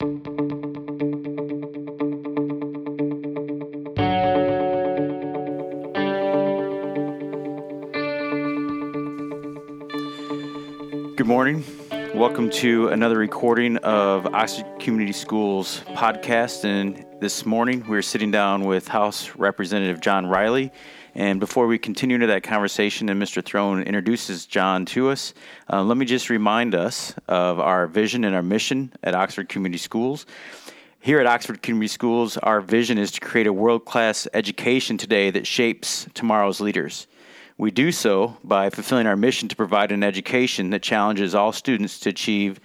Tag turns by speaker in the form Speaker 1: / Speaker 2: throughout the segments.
Speaker 1: Good morning. Welcome to another recording of Oxford Community Schools podcast. And this morning we're sitting down with House Representative John Reilly. And before we continue into that conversation and Mr. Throne introduces John to us, uh, let me just remind us of our vision and our mission at Oxford Community Schools. Here at Oxford Community Schools, our vision is to create a world class education today that shapes tomorrow's leaders. We do so by fulfilling our mission to provide an education that challenges all students to achieve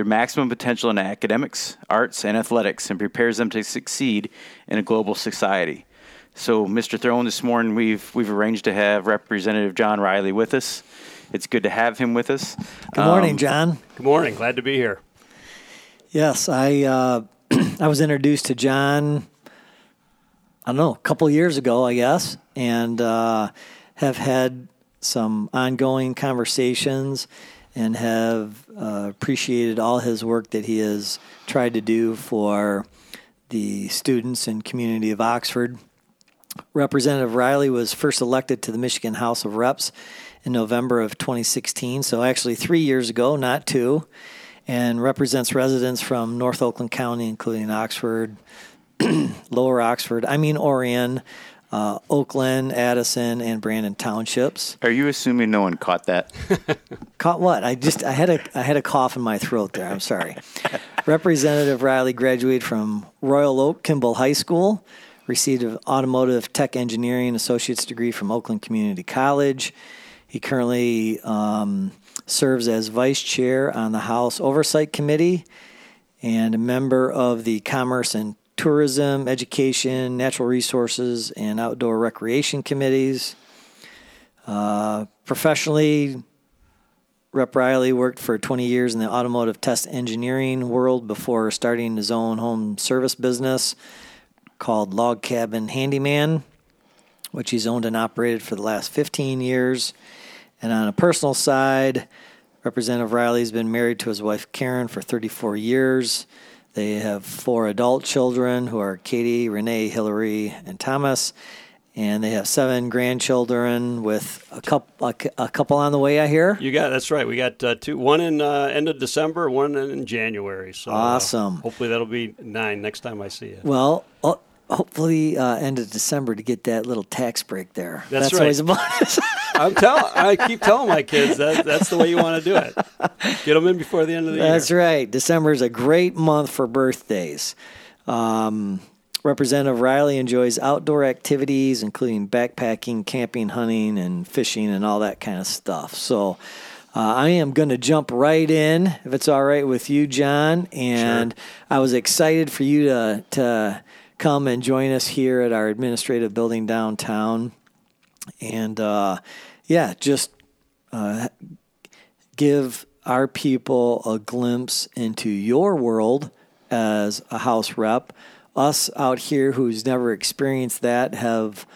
Speaker 1: their maximum potential in academics, arts, and athletics and prepares them to succeed in a global society. So, Mr. Throne, this morning we've we've arranged to have Representative John Reilly with us. It's good to have him with us.
Speaker 2: Good morning, um, John.
Speaker 3: Good morning. Glad to be here.
Speaker 2: Yes, I uh, I was introduced to John. I don't know, a couple years ago, I guess, and uh, have had some ongoing conversations and have uh, appreciated all his work that he has tried to do for the students and community of Oxford. Representative Reilly was first elected to the Michigan House of Reps in November of 2016, so actually three years ago, not two, and represents residents from North Oakland County, including Oxford, Lower Oxford, I mean Orion, uh, Oakland, Addison, and Brandon townships.
Speaker 1: Are you assuming no one caught that?
Speaker 2: caught what? I just I had a I had a cough in my throat there. I'm sorry. Representative Reilly graduated from Royal Oak Kimball High School, received an automotive tech engineering associate's degree from Oakland Community College. He currently um, serves as vice chair on the House Oversight Committee and a member of the Commerce and tourism, education, natural resources, and outdoor recreation committees. Uh, professionally, Rep Reilly worked for 20 years in the automotive test engineering world before starting his own home service business called Log Cabin Handyman, which he's owned and operated for the last 15 years. And on a personal side, Representative Reilly's been married to his wife Karen for 34 years. They have four adult children who are Katie, Renee, Hillary, and Thomas. And they have seven grandchildren with a couple, a, a couple on the way. I hear
Speaker 3: you got that's right. We got uh, two, one in uh, end of December, one in January. So
Speaker 2: uh, awesome.
Speaker 3: Uh, hopefully that'll be nine next time I see you.
Speaker 2: Well, uh, hopefully uh, end of December to get that little tax break there.
Speaker 3: That's,
Speaker 2: that's
Speaker 3: right.
Speaker 2: always a bonus.
Speaker 3: I'm telling. I keep telling my kids that that's the way you want to do it. Get them in before the end of the
Speaker 2: that's
Speaker 3: year.
Speaker 2: That's right. December is a great month for birthdays. Um, Representative Reilly enjoys outdoor activities, including backpacking, camping, hunting, and fishing, and all that kind of stuff. So. Uh, I am going to jump right in, if it's all right with you, John. And
Speaker 3: sure.
Speaker 2: I was excited for you to to come and join us here at our administrative building downtown. And uh, yeah, just uh, give our people a glimpse into your world as a house rep. Us out here who's never experienced that have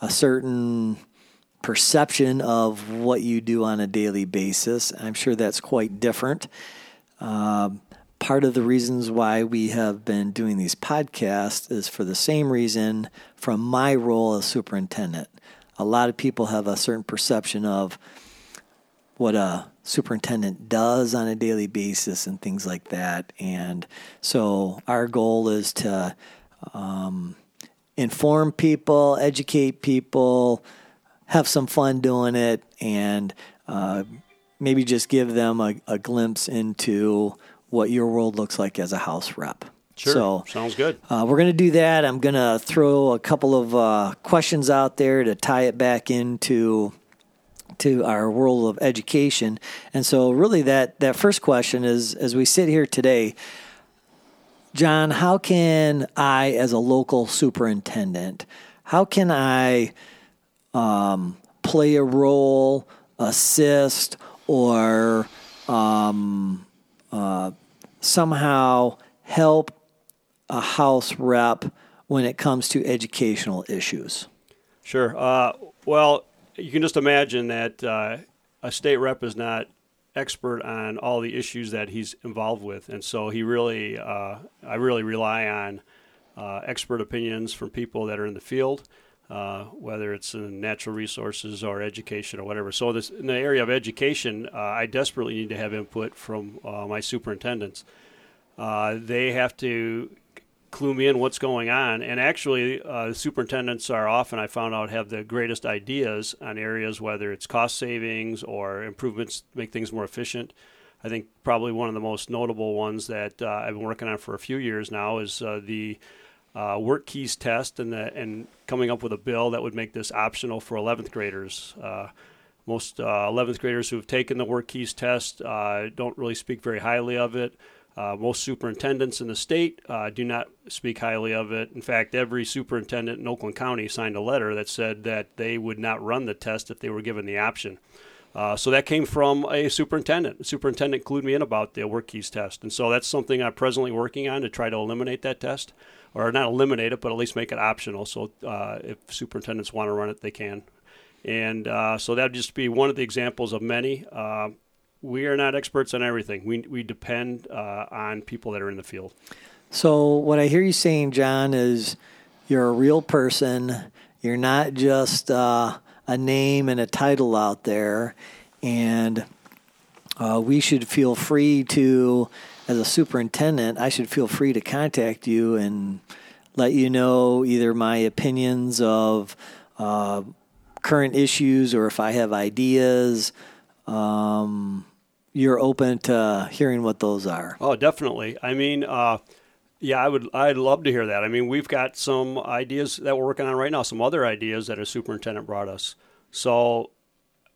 Speaker 2: a certain perception of what you do on a daily basis. I'm sure that's quite different. Um, part of the reasons why we have been doing these podcasts is for the same reason from my role as superintendent. A lot of people have a certain perception of what a superintendent does on a daily basis and things like that. And so our goal is to um, inform people, educate people, have some fun doing it, and uh, maybe just give them a, a glimpse into what your world looks like as a house rep.
Speaker 3: Sure. So, Sounds good.
Speaker 2: Uh, we're going to do that. I'm going to throw a couple of uh, questions out there to tie it back into to our world of education. And so, really, that that first question is: as we sit here today, John, how can I, as a local superintendent, how can I um, play a role, assist, or um, uh, somehow help a House rep when it comes to educational issues?
Speaker 3: Sure. Uh, well, you can just imagine that uh, a state rep is not expert on all the issues that he's involved with, and so he really, uh, I really rely on uh, expert opinions from people that are in the field, uh, whether it's in natural resources or education or whatever. So, this in the area of education, uh, I desperately need to have input from uh, my superintendents. Uh, they have to clue me in what's going on. And actually, uh, superintendents are often, I found out, have the greatest ideas on areas, whether it's cost savings or improvements make things more efficient. I think probably one of the most notable ones that uh, I've been working on for a few years now is uh, the uh, WorkKeys test and, the, and coming up with a bill that would make this optional for 11th graders. Uh, most 11th uh, graders who have taken the WorkKeys test don't really speak very highly of it. Uh, most superintendents in the state uh, do not speak highly of it. In fact, every superintendent in Oakland County signed a letter that said that they would not run the test if they were given the option. Uh, so that came from a superintendent. The superintendent clued me in about the WorkKeys test. And so that's something I'm presently working on to try to eliminate that test. Or not eliminate it, but at least make it optional. So uh, if superintendents want to run it, they can. And uh, so that would just be one of the examples of many. We are not experts on everything. We, we depend uh, on people that are in the field.
Speaker 2: So, what I hear you saying, John, is you're a real person. You're not just uh, a name and a title out there. And uh, we should feel free to, as a superintendent, I should feel free to contact you and let you know either my opinions of uh, current issues or if I have ideas. Um, you're open to hearing what those are.
Speaker 3: Oh, definitely. I mean, uh, yeah, I would. I'd love to hear that. I mean, we've got some ideas that we're working on right now. Some other ideas that a superintendent brought us. So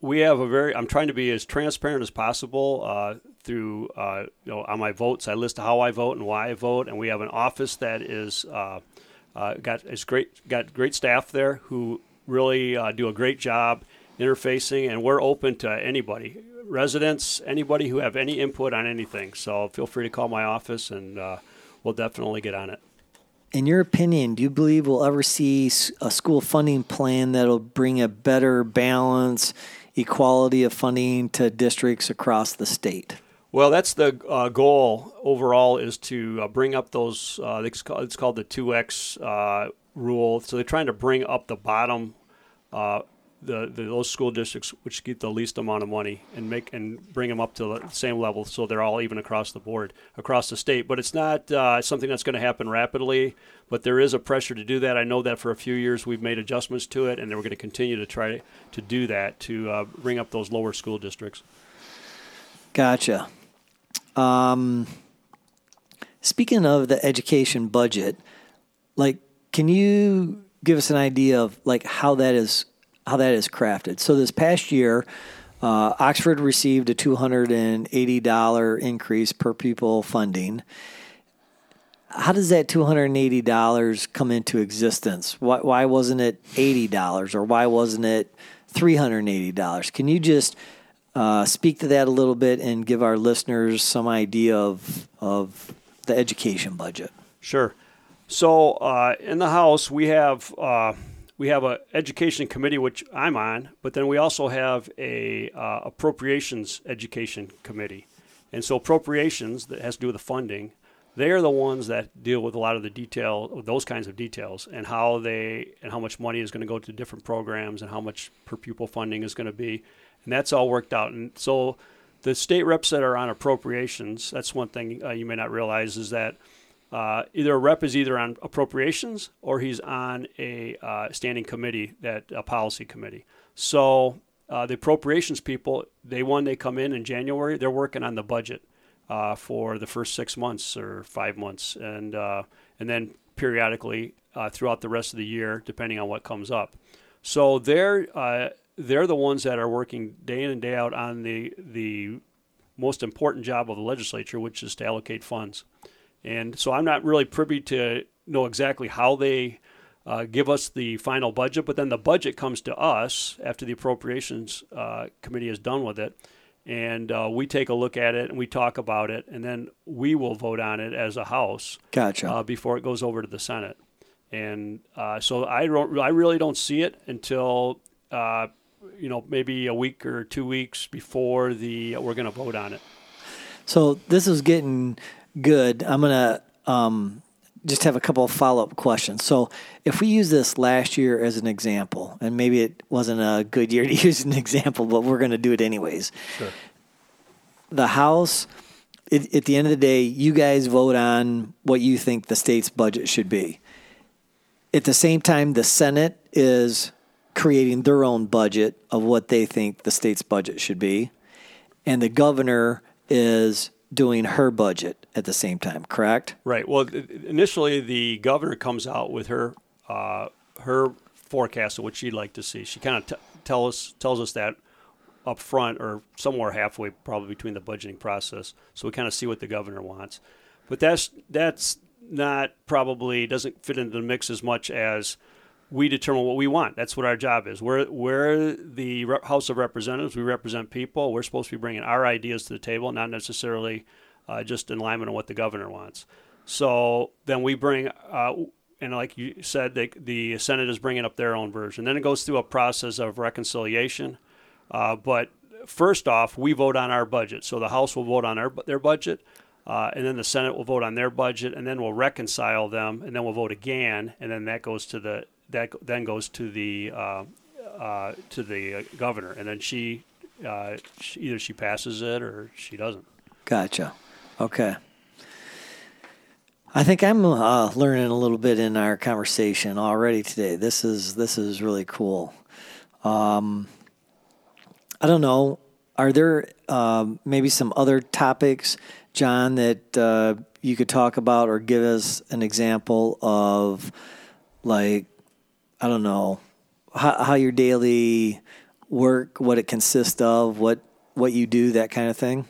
Speaker 3: we have a very. I'm trying to be as transparent as possible uh, through uh, you know on my votes. I list how I vote and why I vote, and we have an office that is uh, uh, got is great. Got great staff there who really uh, do a great job interfacing, and we're open to anybody residents, anybody who have any input on anything. So feel free to call my office, and uh, we'll definitely get on it.
Speaker 2: In your opinion, do you believe we'll ever see a school funding plan that'll bring a better balance, equality of funding to districts across the state?
Speaker 3: Well, that's the uh, goal overall is to uh, bring up those. Uh, it's, called, it's, called, the two X uh, rule. So they're trying to bring up the bottom uh, the, the, those school districts which get the least amount of money and make and bring them up to the same level so they're all even across the board across the state. But it's not uh, something that's going to happen rapidly but there is a pressure to do that. I know that for a few years we've made adjustments to it and we're going to continue to try to do that to uh, bring up those lower school districts.
Speaker 2: Gotcha. Um, speaking of the education budget like can you give us an idea of like how that is how that is crafted. So this past year, uh, Oxford received a $280 increase per pupil funding. How does that $280 come into existence? Why, why wasn't it $80 or why wasn't it $380? Can you just uh, speak to that a little bit and give our listeners some idea of, of the education budget?
Speaker 3: Sure. So uh, in the House, we have uh, we have a education committee which I'm on, but then we also have a uh, appropriations education committee. And so appropriations that has to do with the funding, they are the ones that deal with a lot of the detail, those kinds of details, and how they and how much money is going to go to different programs and how much per pupil funding is going to be, and that's all worked out. And so the state reps that are on appropriations, that's one thing uh, you may not realize is that uh, either a rep is either on appropriations or he's on a uh, standing committee, that a policy committee. So uh, the appropriations people, they one they come in in January, they're working on the budget uh, for the first six months or five months, and uh, and then periodically uh, throughout the rest of the year, depending on what comes up. So they're they're the ones that are working day in and day out on the the most important job of the legislature, which is to allocate funds. And so I'm not really privy to know exactly how they uh, give us the final budget, but then the budget comes to us after the appropriations uh, committee is done with it. And uh, we take a look at it and we talk about it, and then we will vote on it as a House.
Speaker 2: Gotcha.
Speaker 3: Uh, before it goes over to the Senate. And uh, so I, don't, I really don't see it until uh, you know, maybe a week or two weeks before the we're going to vote on it.
Speaker 2: So this is getting good. I'm gonna um, just have a couple of follow up questions. So if we use this last year as an example, and maybe it wasn't a good year to use an example, but we're going to do it anyways.
Speaker 3: Sure.
Speaker 2: The House, it, at the end of the day, you guys vote on what you think the state's budget should be. At the same time, the Senate is creating their own budget of what they think the state's budget should be, and the governor is doing her budget at the same time, correct?
Speaker 3: Right. Well, initially the governor comes out with her uh, her forecast of what she'd like to see. She kind of t- tell us tells us that up front or somewhere halfway, probably between the budgeting process, so we kind of see what the governor wants. But that's that's not probably doesn't fit into the mix as much as we determine what we want. That's what our job is. We're, we're the House of Representatives. We represent people. We're supposed to be bringing our ideas to the table, not necessarily uh, just in alignment with what the governor wants. So then we bring, uh, and like you said, they, the Senate is bringing up their own version. Then it goes through a process of reconciliation. Uh, but first off, we vote on our budget. So the House will vote on our, their budget. Uh, and then the Senate will vote on their budget, and then we'll reconcile them, and then we'll vote again, and then that goes to the that then goes to the uh, uh, to the governor, and then she, uh, she, either she passes it or she doesn't.
Speaker 2: Gotcha. Okay. I think I'm uh, learning a little bit in our conversation already today. This is this is really cool. Um, I don't know. Are there um, maybe some other topics, John, that uh, you could talk about or give us an example of, like I don't know how, how your daily work, what it consists of, what what you do, that kind of thing.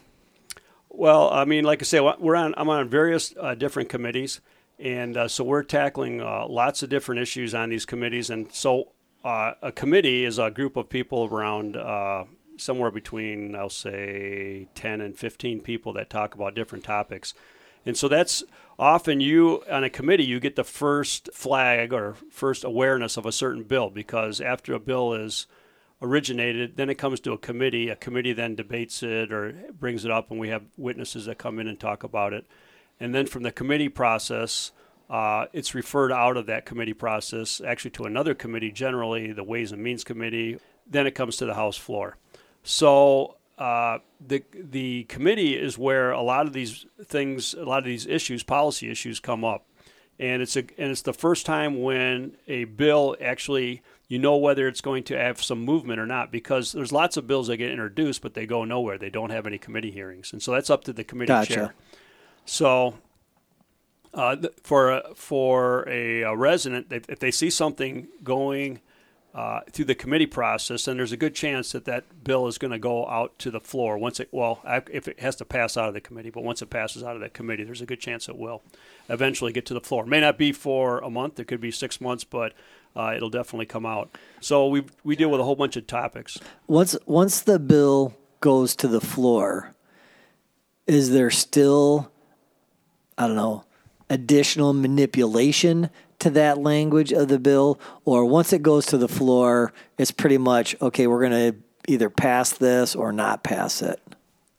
Speaker 3: Well, I mean, like I say, we're on. I'm on various uh, different committees, and uh, so we're tackling uh, lots of different issues on these committees. And so, uh, a committee is a group of people around uh, somewhere between, I'll say, 10 and 15 people that talk about different topics. And so that's often you on a committee you get the first flag or first awareness of a certain bill because after a bill is originated then it comes to a committee a committee then debates it or brings it up and we have witnesses that come in and talk about it. And then from the committee process uh, it's referred out of that committee process actually to another committee generally the ways and means committee. Then it comes to the house floor. So uh, the the committee is where a lot of these things, a lot of these issues, policy issues, come up, and it's a and it's the first time when a bill actually you know whether it's going to have some movement or not because there's lots of bills that get introduced but they go nowhere. They don't have any committee hearings, and so that's up to the committee
Speaker 2: gotcha.
Speaker 3: chair. So. Uh, for a, for a, a resident, if they see something going uh, through the committee process, and there's a good chance that that bill is going to go out to the floor once it well if it has to pass out of the committee, but once it passes out of the committee, there's a good chance it will eventually get to the floor. It may not be for a month; it could be six months, but uh, it'll definitely come out. So we we deal with a whole bunch of topics.
Speaker 2: Once once the bill goes to the floor, is there still I don't know additional manipulation to that language of the bill, or once it goes to the floor, it's pretty much okay. We're going to either pass this or not pass it.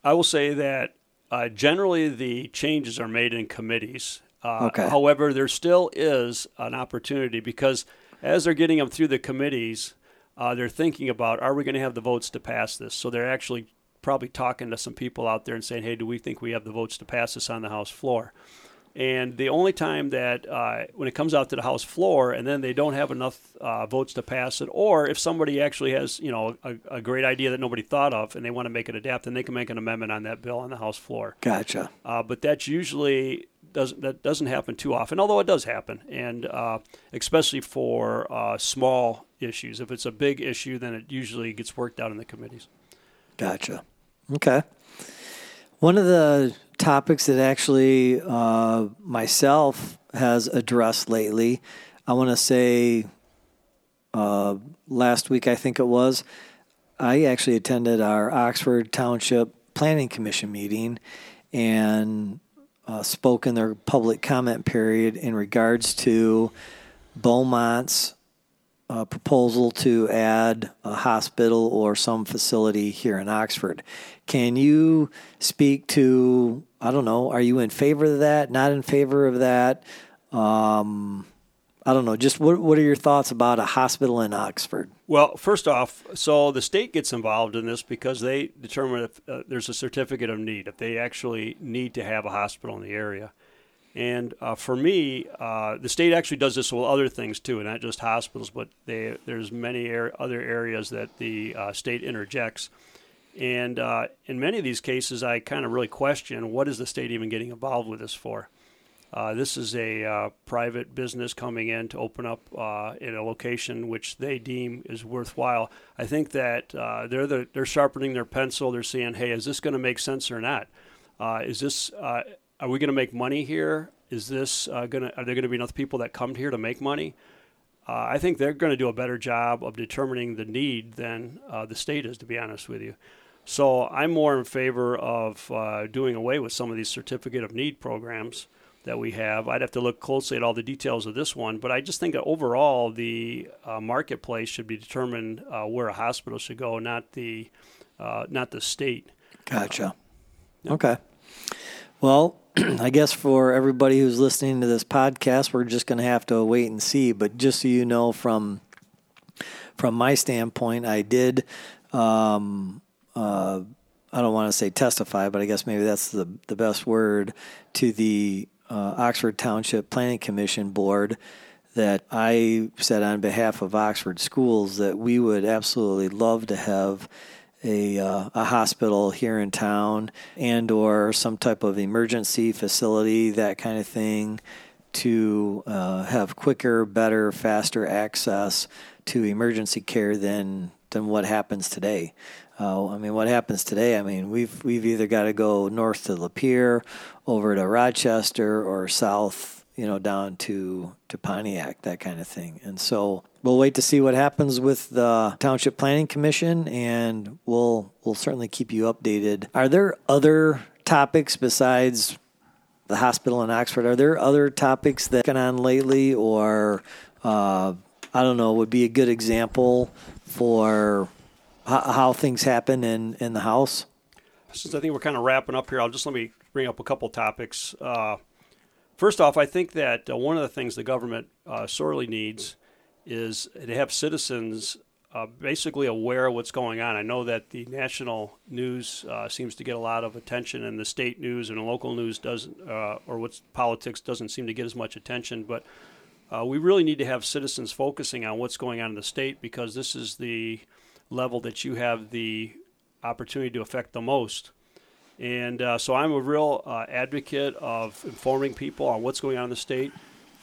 Speaker 3: I will say that uh, generally the changes are made in committees.
Speaker 2: Uh, okay.
Speaker 3: However, there still is an opportunity because as they're getting them through the committees, uh, they're thinking about are we going to have the votes to pass this? So they're actually probably talking to some people out there and saying, hey, do we think we have the votes to pass this on the House floor? And the only time that uh, when it comes out to the House floor, and then they don't have enough uh, votes to pass it, or if somebody actually has, you know, a, a, great idea that nobody thought of, and they want to make it adapt, then they can make an amendment on that bill on the House floor.
Speaker 2: Gotcha.
Speaker 3: Uh, but that's usually doesn't that doesn't happen too often, although it does happen, and uh, especially for uh, small issues. If it's a big issue, then it usually gets worked out in the committees.
Speaker 2: Gotcha. Okay. One of the topics that actually uh, myself has addressed lately, I want to say uh, last week, I think it was, I actually attended our Oxford Township Planning Commission meeting and uh, spoke in their public comment period in regards to Beaumont's a proposal to add a hospital or some facility here in Oxford. Can you speak to, I don't know, are you in favor of that, not in favor of that? Um, I don't know. Just what what are your thoughts about a hospital in Oxford?
Speaker 3: Well, first off, so the state gets involved in this because they determine if uh, there's a certificate of need, if they actually need to have a hospital in the area. And uh, for me, uh, the state actually does this with other things too, not just hospitals, but they, there's many er- other areas that the uh, state interjects. And uh, in many of these cases, I kind of really question what is the state even getting involved with this for? Uh, this is a uh, private business coming in to open up in a location which they deem is worthwhile. I think that they're the, they're sharpening their pencil. They're saying, "Hey, is this going to make sense or not? Is this are we going to make money here? Is this going to are there going to be enough people that come here to make money?" I think they're going to do a better job of determining the need than the state is, to be honest with you. So I'm more in favor of doing away with some of these certificate of need programs that we have. I'd have to look closely at all the details of this one, but I just think that overall the uh, marketplace should be determined uh, where a hospital should go, not the uh, not the state.
Speaker 2: Gotcha. Yep. Okay. Well, I guess for everybody who's listening to this podcast, we're just going to have to wait and see. But just so you know, from from my standpoint, I did. Um, uh, I don't want to say testify, but I guess maybe that's the the best word to the uh, Oxford Township Planning Commission board that I said on behalf of Oxford schools that we would absolutely love to have a uh, a hospital here in town and or some type of emergency facility that kind of thing to uh, have quicker, better, faster access to emergency care than than what happens today. Uh, I mean, what happens today? I mean, we've we've either got to go north to Lapeer, over to Rochester, or south, you know, down to to Pontiac, that kind of thing. And so we'll wait to see what happens with the Township Planning Commission, and we'll we'll certainly keep you updated. Are there other topics besides the hospital in Oxford? Are there other topics that gone on lately, or uh, I don't know, would be a good example for how, how things happen in, in the House?
Speaker 3: Since I think we're kind of wrapping up here, I'll just let me bring up a couple topics. Uh, first off, I think that uh, one of the things the government uh, sorely needs is to have citizens uh, basically aware of what's going on. I know that the national news uh, seems to get a lot of attention, and the state news and the local news doesn't, uh, or what's politics doesn't seem to get as much attention. But we really need to have citizens focusing on what's going on in the state because this is the level that you have the opportunity to affect the most. And uh, so I'm a real uh, advocate of informing people on what's going on in the state.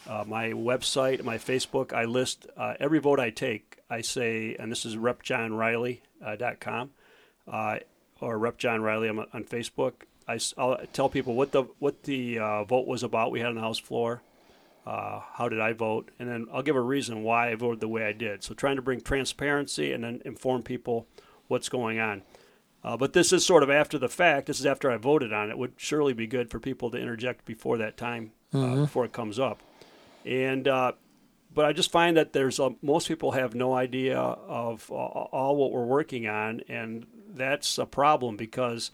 Speaker 3: Uh, my website, my Facebook, I list uh, every vote I take. I say, and this is repjohnreilly.com uh, or Rep John Reilly on, on Facebook. I, will tell people what the what the uh, vote was about. We had on the House floor. Uh, how did I vote? And then I'll give a reason why I voted the way I did. So trying to bring transparency and then inform people what's going on. Uh, but this is sort of after the fact. This is after I voted on it. it. Would surely be good for people to interject before that time, uh, mm-hmm. before it comes up. And uh, but I just find that there's a, most people have no idea of all what we're working on, and that's a problem because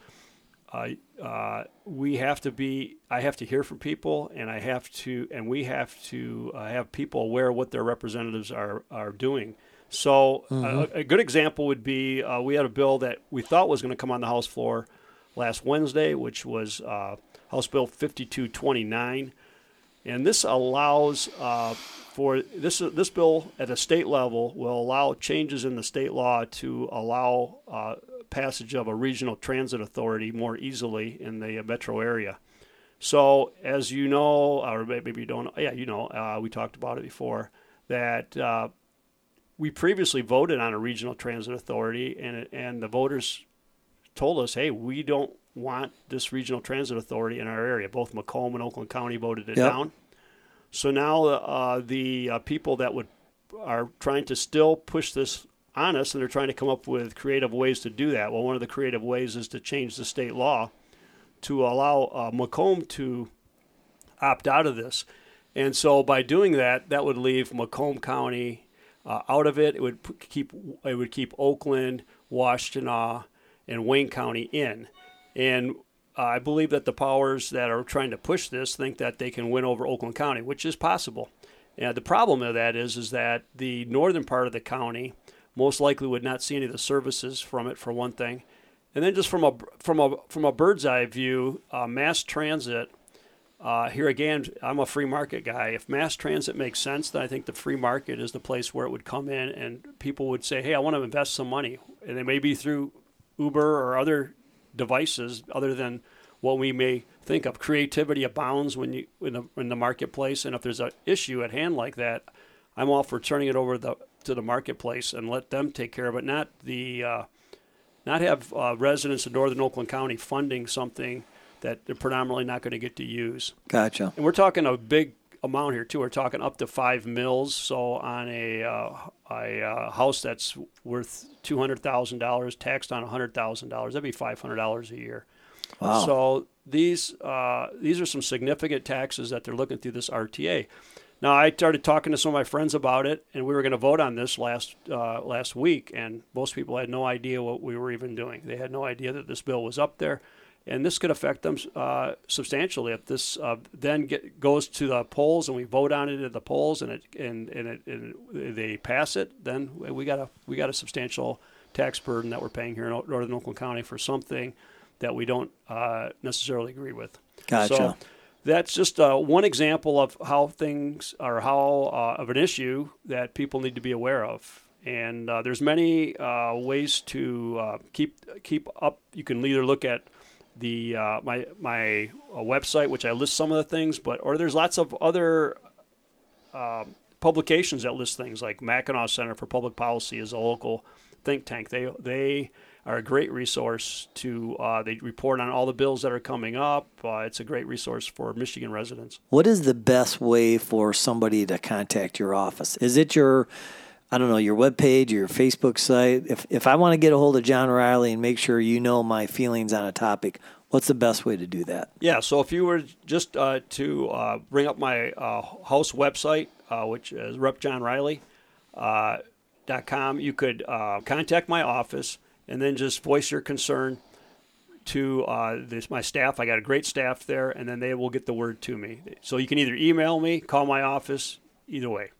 Speaker 3: uh, we have to be i have to hear from people and i have to and we have to uh, have people aware what their representatives are are doing so uh, mm-hmm. a, a, good example would be uh, we had a bill that we thought was going to come on the house floor last wednesday which was uh, house bill 5229 and this allows uh, for this this bill at a state level will allow changes in the state law to allow passage of a regional transit authority more easily in the metro area. So, as you know, or maybe you don't, yeah, you know, uh, we talked about it before that uh, we previously voted on a regional transit authority, and and the voters told us, hey, we don't want this regional transit authority in our area. Both Macomb and Oakland County voted it yep. down. So now uh, the uh, people that would are trying to still push this honest and they're trying to come up with creative ways to do that. Well, one of the creative ways is to change the state law to allow uh, Macomb to opt out of this. And so by doing that, that would leave Macomb County, uh, out of it. It would keep it would keep Oakland, Washtenaw, and Wayne County in, and I believe that the powers that are trying to push this think that they can win over Oakland County, which is possible. And the problem of that is, is that the northern part of the county most likely would not see any of the services from it, for one thing. And then just from a from a from a bird's eye view, uh, mass transit. Uh, here again, I'm a free market guy. If mass transit makes sense, then I think the free market is the place where it would come in, and people would say, "Hey, I want to invest some money," and it may be through Uber or other devices other than what we may think of. Creativity abounds when you in the, in the marketplace, and if there's an issue at hand like that, I'm all for turning it over the, to the marketplace and let them take care of it, not the uh, not have uh, residents of northern Oakland County funding something that they're predominantly not going to get to use.
Speaker 2: Gotcha.
Speaker 3: And we're talking a big amount here too. We're talking up to five mills. So on a uh, a uh, house that's worth two hundred thousand dollars, taxed on hundred thousand dollars, that'd be five hundred dollars a year.
Speaker 2: Wow.
Speaker 3: So these uh, these are some significant taxes that they're looking through this RTA. Now I started talking to some of my friends about it, and we were going to vote on this last uh, last week, and most people had no idea what we were even doing. They had no idea that this bill was up there, and this could affect them uh, substantially if this uh, then get, goes to the polls and we vote on it at the polls and it and and, it, and they pass it. Then we got a we got a substantial tax burden that we're paying here in Northern Oakland County for something that we don't uh, necessarily agree with.
Speaker 2: Gotcha.
Speaker 3: So that's just uh, one example of how things are how uh, of an issue that people need to be aware of. And uh, there's many uh, ways to uh, keep keep up. You can either look at the uh, my my website, which I list some of the things, but or there's lots of other um, publications that list things like Mackinac Center for Public Policy is a local think tank. They they are a great resource to. Uh, they report on all the bills that are coming up. Uh, it's a great resource for Michigan residents.
Speaker 2: What is the best way for somebody to contact your office? Is it your I don't know, your webpage, your Facebook site. If if I want to get a hold of John Reilly and make sure you know my feelings on a topic, what's the best way to do that?
Speaker 3: Yeah, so if you were just uh, to uh, bring up my uh, house website, uh, which is repjohnreilly.com, you could uh, contact my office and then just voice your concern to uh, this, my staff. I got a great staff there, and then they will get the word to me. So you can either email me, call my office, either way.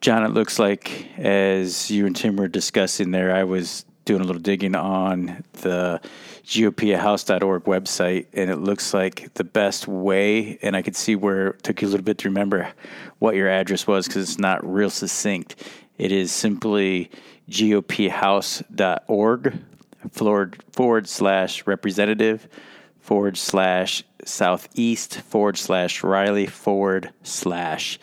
Speaker 1: John, it looks like as you and Tim were discussing there, I was doing a little digging on the GOPahouse.org website, and it looks like the best way, and I could see where it took you a little bit to remember what your address was because it's not real succinct. It is simply GOPahouse.org forward, forward slash representative forward slash southeast forward slash Reilly forward slash.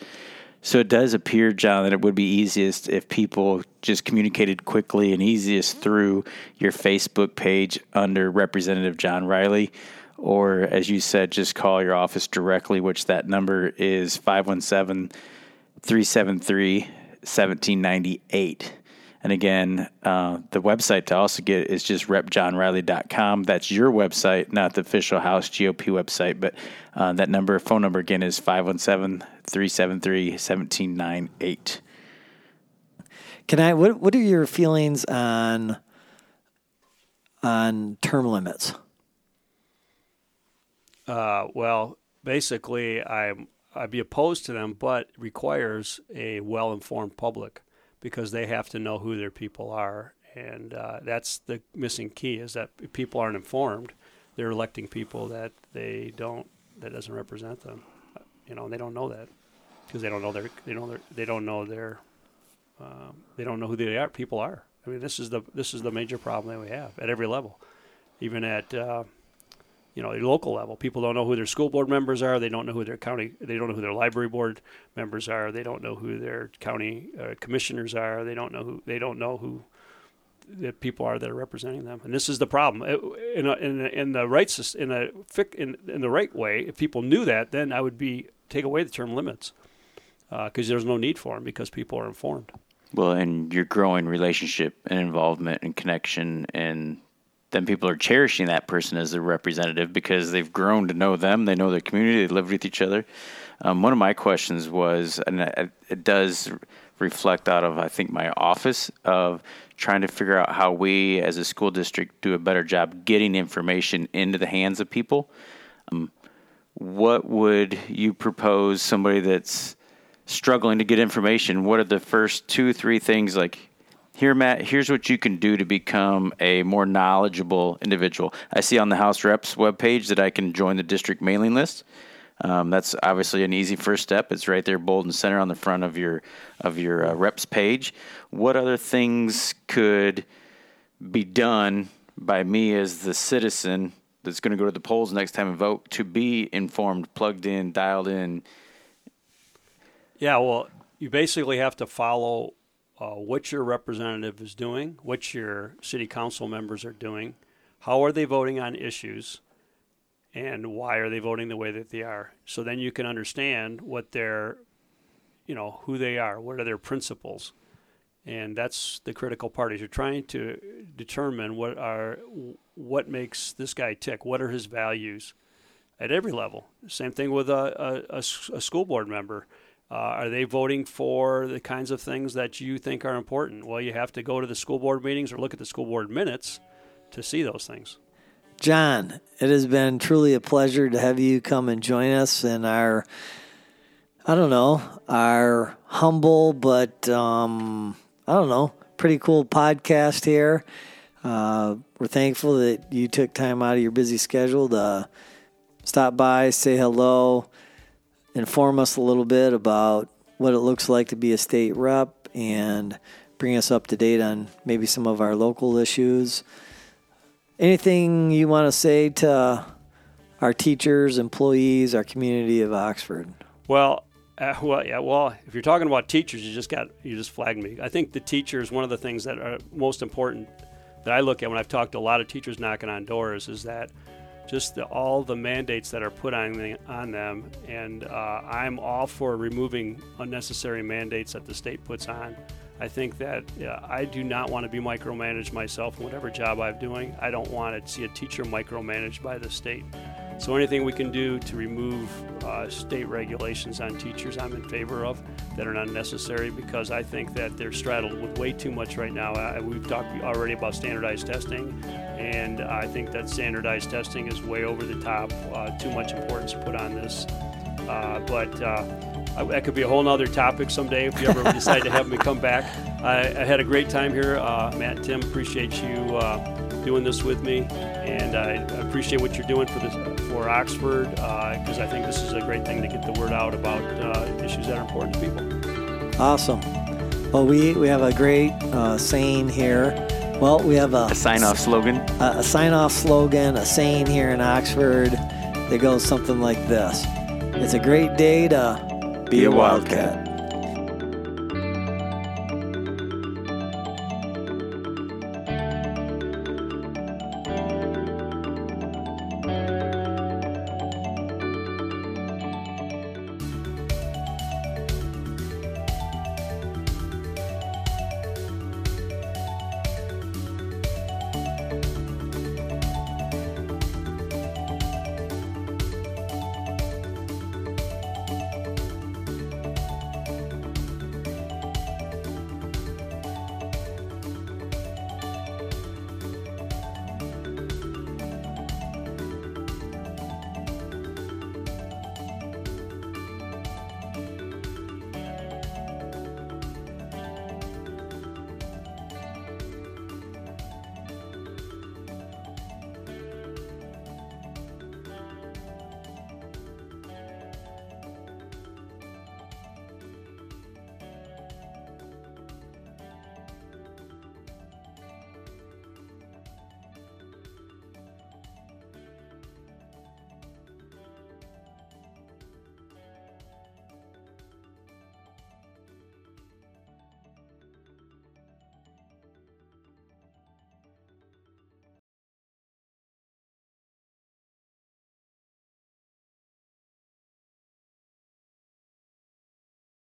Speaker 1: So it does appear, John, that it would be easiest if people just communicated quickly and easiest through your Facebook page under Representative John Reilly. Or, as you said, just call your office directly, which that number is 517 373 1798. And again, uh, the website to also get is just repjohnreilly.com. That's your website, not the official House GOP website. But uh, that number, phone number again is 517 373 1798.
Speaker 2: Can I? What What are your feelings on on term limits?
Speaker 3: Uh, well, basically, I'm I'd be opposed to them, but requires a well-informed public because they have to know who their people are, and uh, that's the missing key: is that people aren't informed. They're electing people that they don't that doesn't represent them, you know, and they don't know that because they don't know their they don't they don't know their um, they don't know who they are people are. I mean, this is the this is the major problem that we have at every level, even at uh, you know, local level. People don't know who their school board members are. They don't know who their county. They don't know who their library board members are. They don't know who their county uh, commissioners are. They don't know who. They don't know who the people are that are representing them. And this is the problem. In a, in, a, in the right in a in, in the right way, if people knew that, then I would be take away the term limits because uh, there's no need for them because people are informed.
Speaker 1: Well, and your growing relationship and involvement and connection and then people are cherishing that person as their representative because they've grown to know them, they know their community, they live with each other. Um, one of my questions was, and it does reflect out of I think my office of trying to figure out how we as a school district do a better job getting information into the hands of people. Um, what would you propose somebody that's struggling to get information? What are the first two, three things like? Here, Matt, here's what you can do to become a more knowledgeable individual. I see on the House Reps webpage that I can join the district mailing list. Um, that's obviously an easy first step. It's right there, bold and center on the front of your of your uh, reps page. What other things could be done by me as the citizen that's going to go to the polls next time and vote to be informed, plugged in, dialed in?
Speaker 3: Yeah, well, you basically have to follow uh, what your representative is doing, what your city council members are doing, how are they voting on issues and why are they voting the way that they are. So then you can understand what their, you know, who they are, what are their principles, and that's the critical part. Is you're trying to determine what are what makes this guy tick, what are his values, at every level. Same thing with a, a, a school board member. Uh, are they voting for the kinds of things that you think are important? Well, you have to go to the school board meetings or look at the school board minutes to see those things.
Speaker 2: John, it has been truly a pleasure to have you come and join us in our, I don't know, our humble but, um, I don't know, pretty cool podcast here. Uh, we're thankful that you took time out of your busy schedule to stop by, say hello, inform us a little bit about what it looks like to be a state rep, and bring us up to date on maybe some of our local issues. Anything you want to say to our teachers, employees, our community of Oxford?
Speaker 3: Well, uh, well, yeah. Well, if you're talking about teachers, you just got you just flagged me. I think the teachers, one of the things that are most important that I look at when I've talked to a lot of teachers knocking on doors is that just the, all the mandates that are put on the, on them, and uh, I'm all for removing unnecessary mandates that the state puts on. I think that uh, I do not want to be micromanaged myself in whatever job I'm doing. I don't want to see a teacher micromanaged by the state. So anything we can do to remove uh, state regulations on teachers, I'm in favor of that are not necessary because I think that they're straddled with way too much right now. Uh, we've talked already about standardized testing, and I think that standardized testing is way over the top. Uh, too much importance put on this. Uh, but uh, that could be a whole other topic someday if you ever decide to have me come back. I, I had a great time here. Uh, Matt, Tim, appreciate you uh, doing this with me, and I appreciate what you're doing for this for Oxford because uh, I think this is a great thing to get the word out about uh, issues that are important to people.
Speaker 2: Awesome. Well, we, we have a great uh, saying here. Well, we have a,
Speaker 1: a sign off slogan.
Speaker 2: A, a sign off slogan, a saying here in Oxford that goes something like this It's a great day to be, be a wildcat. wildcat.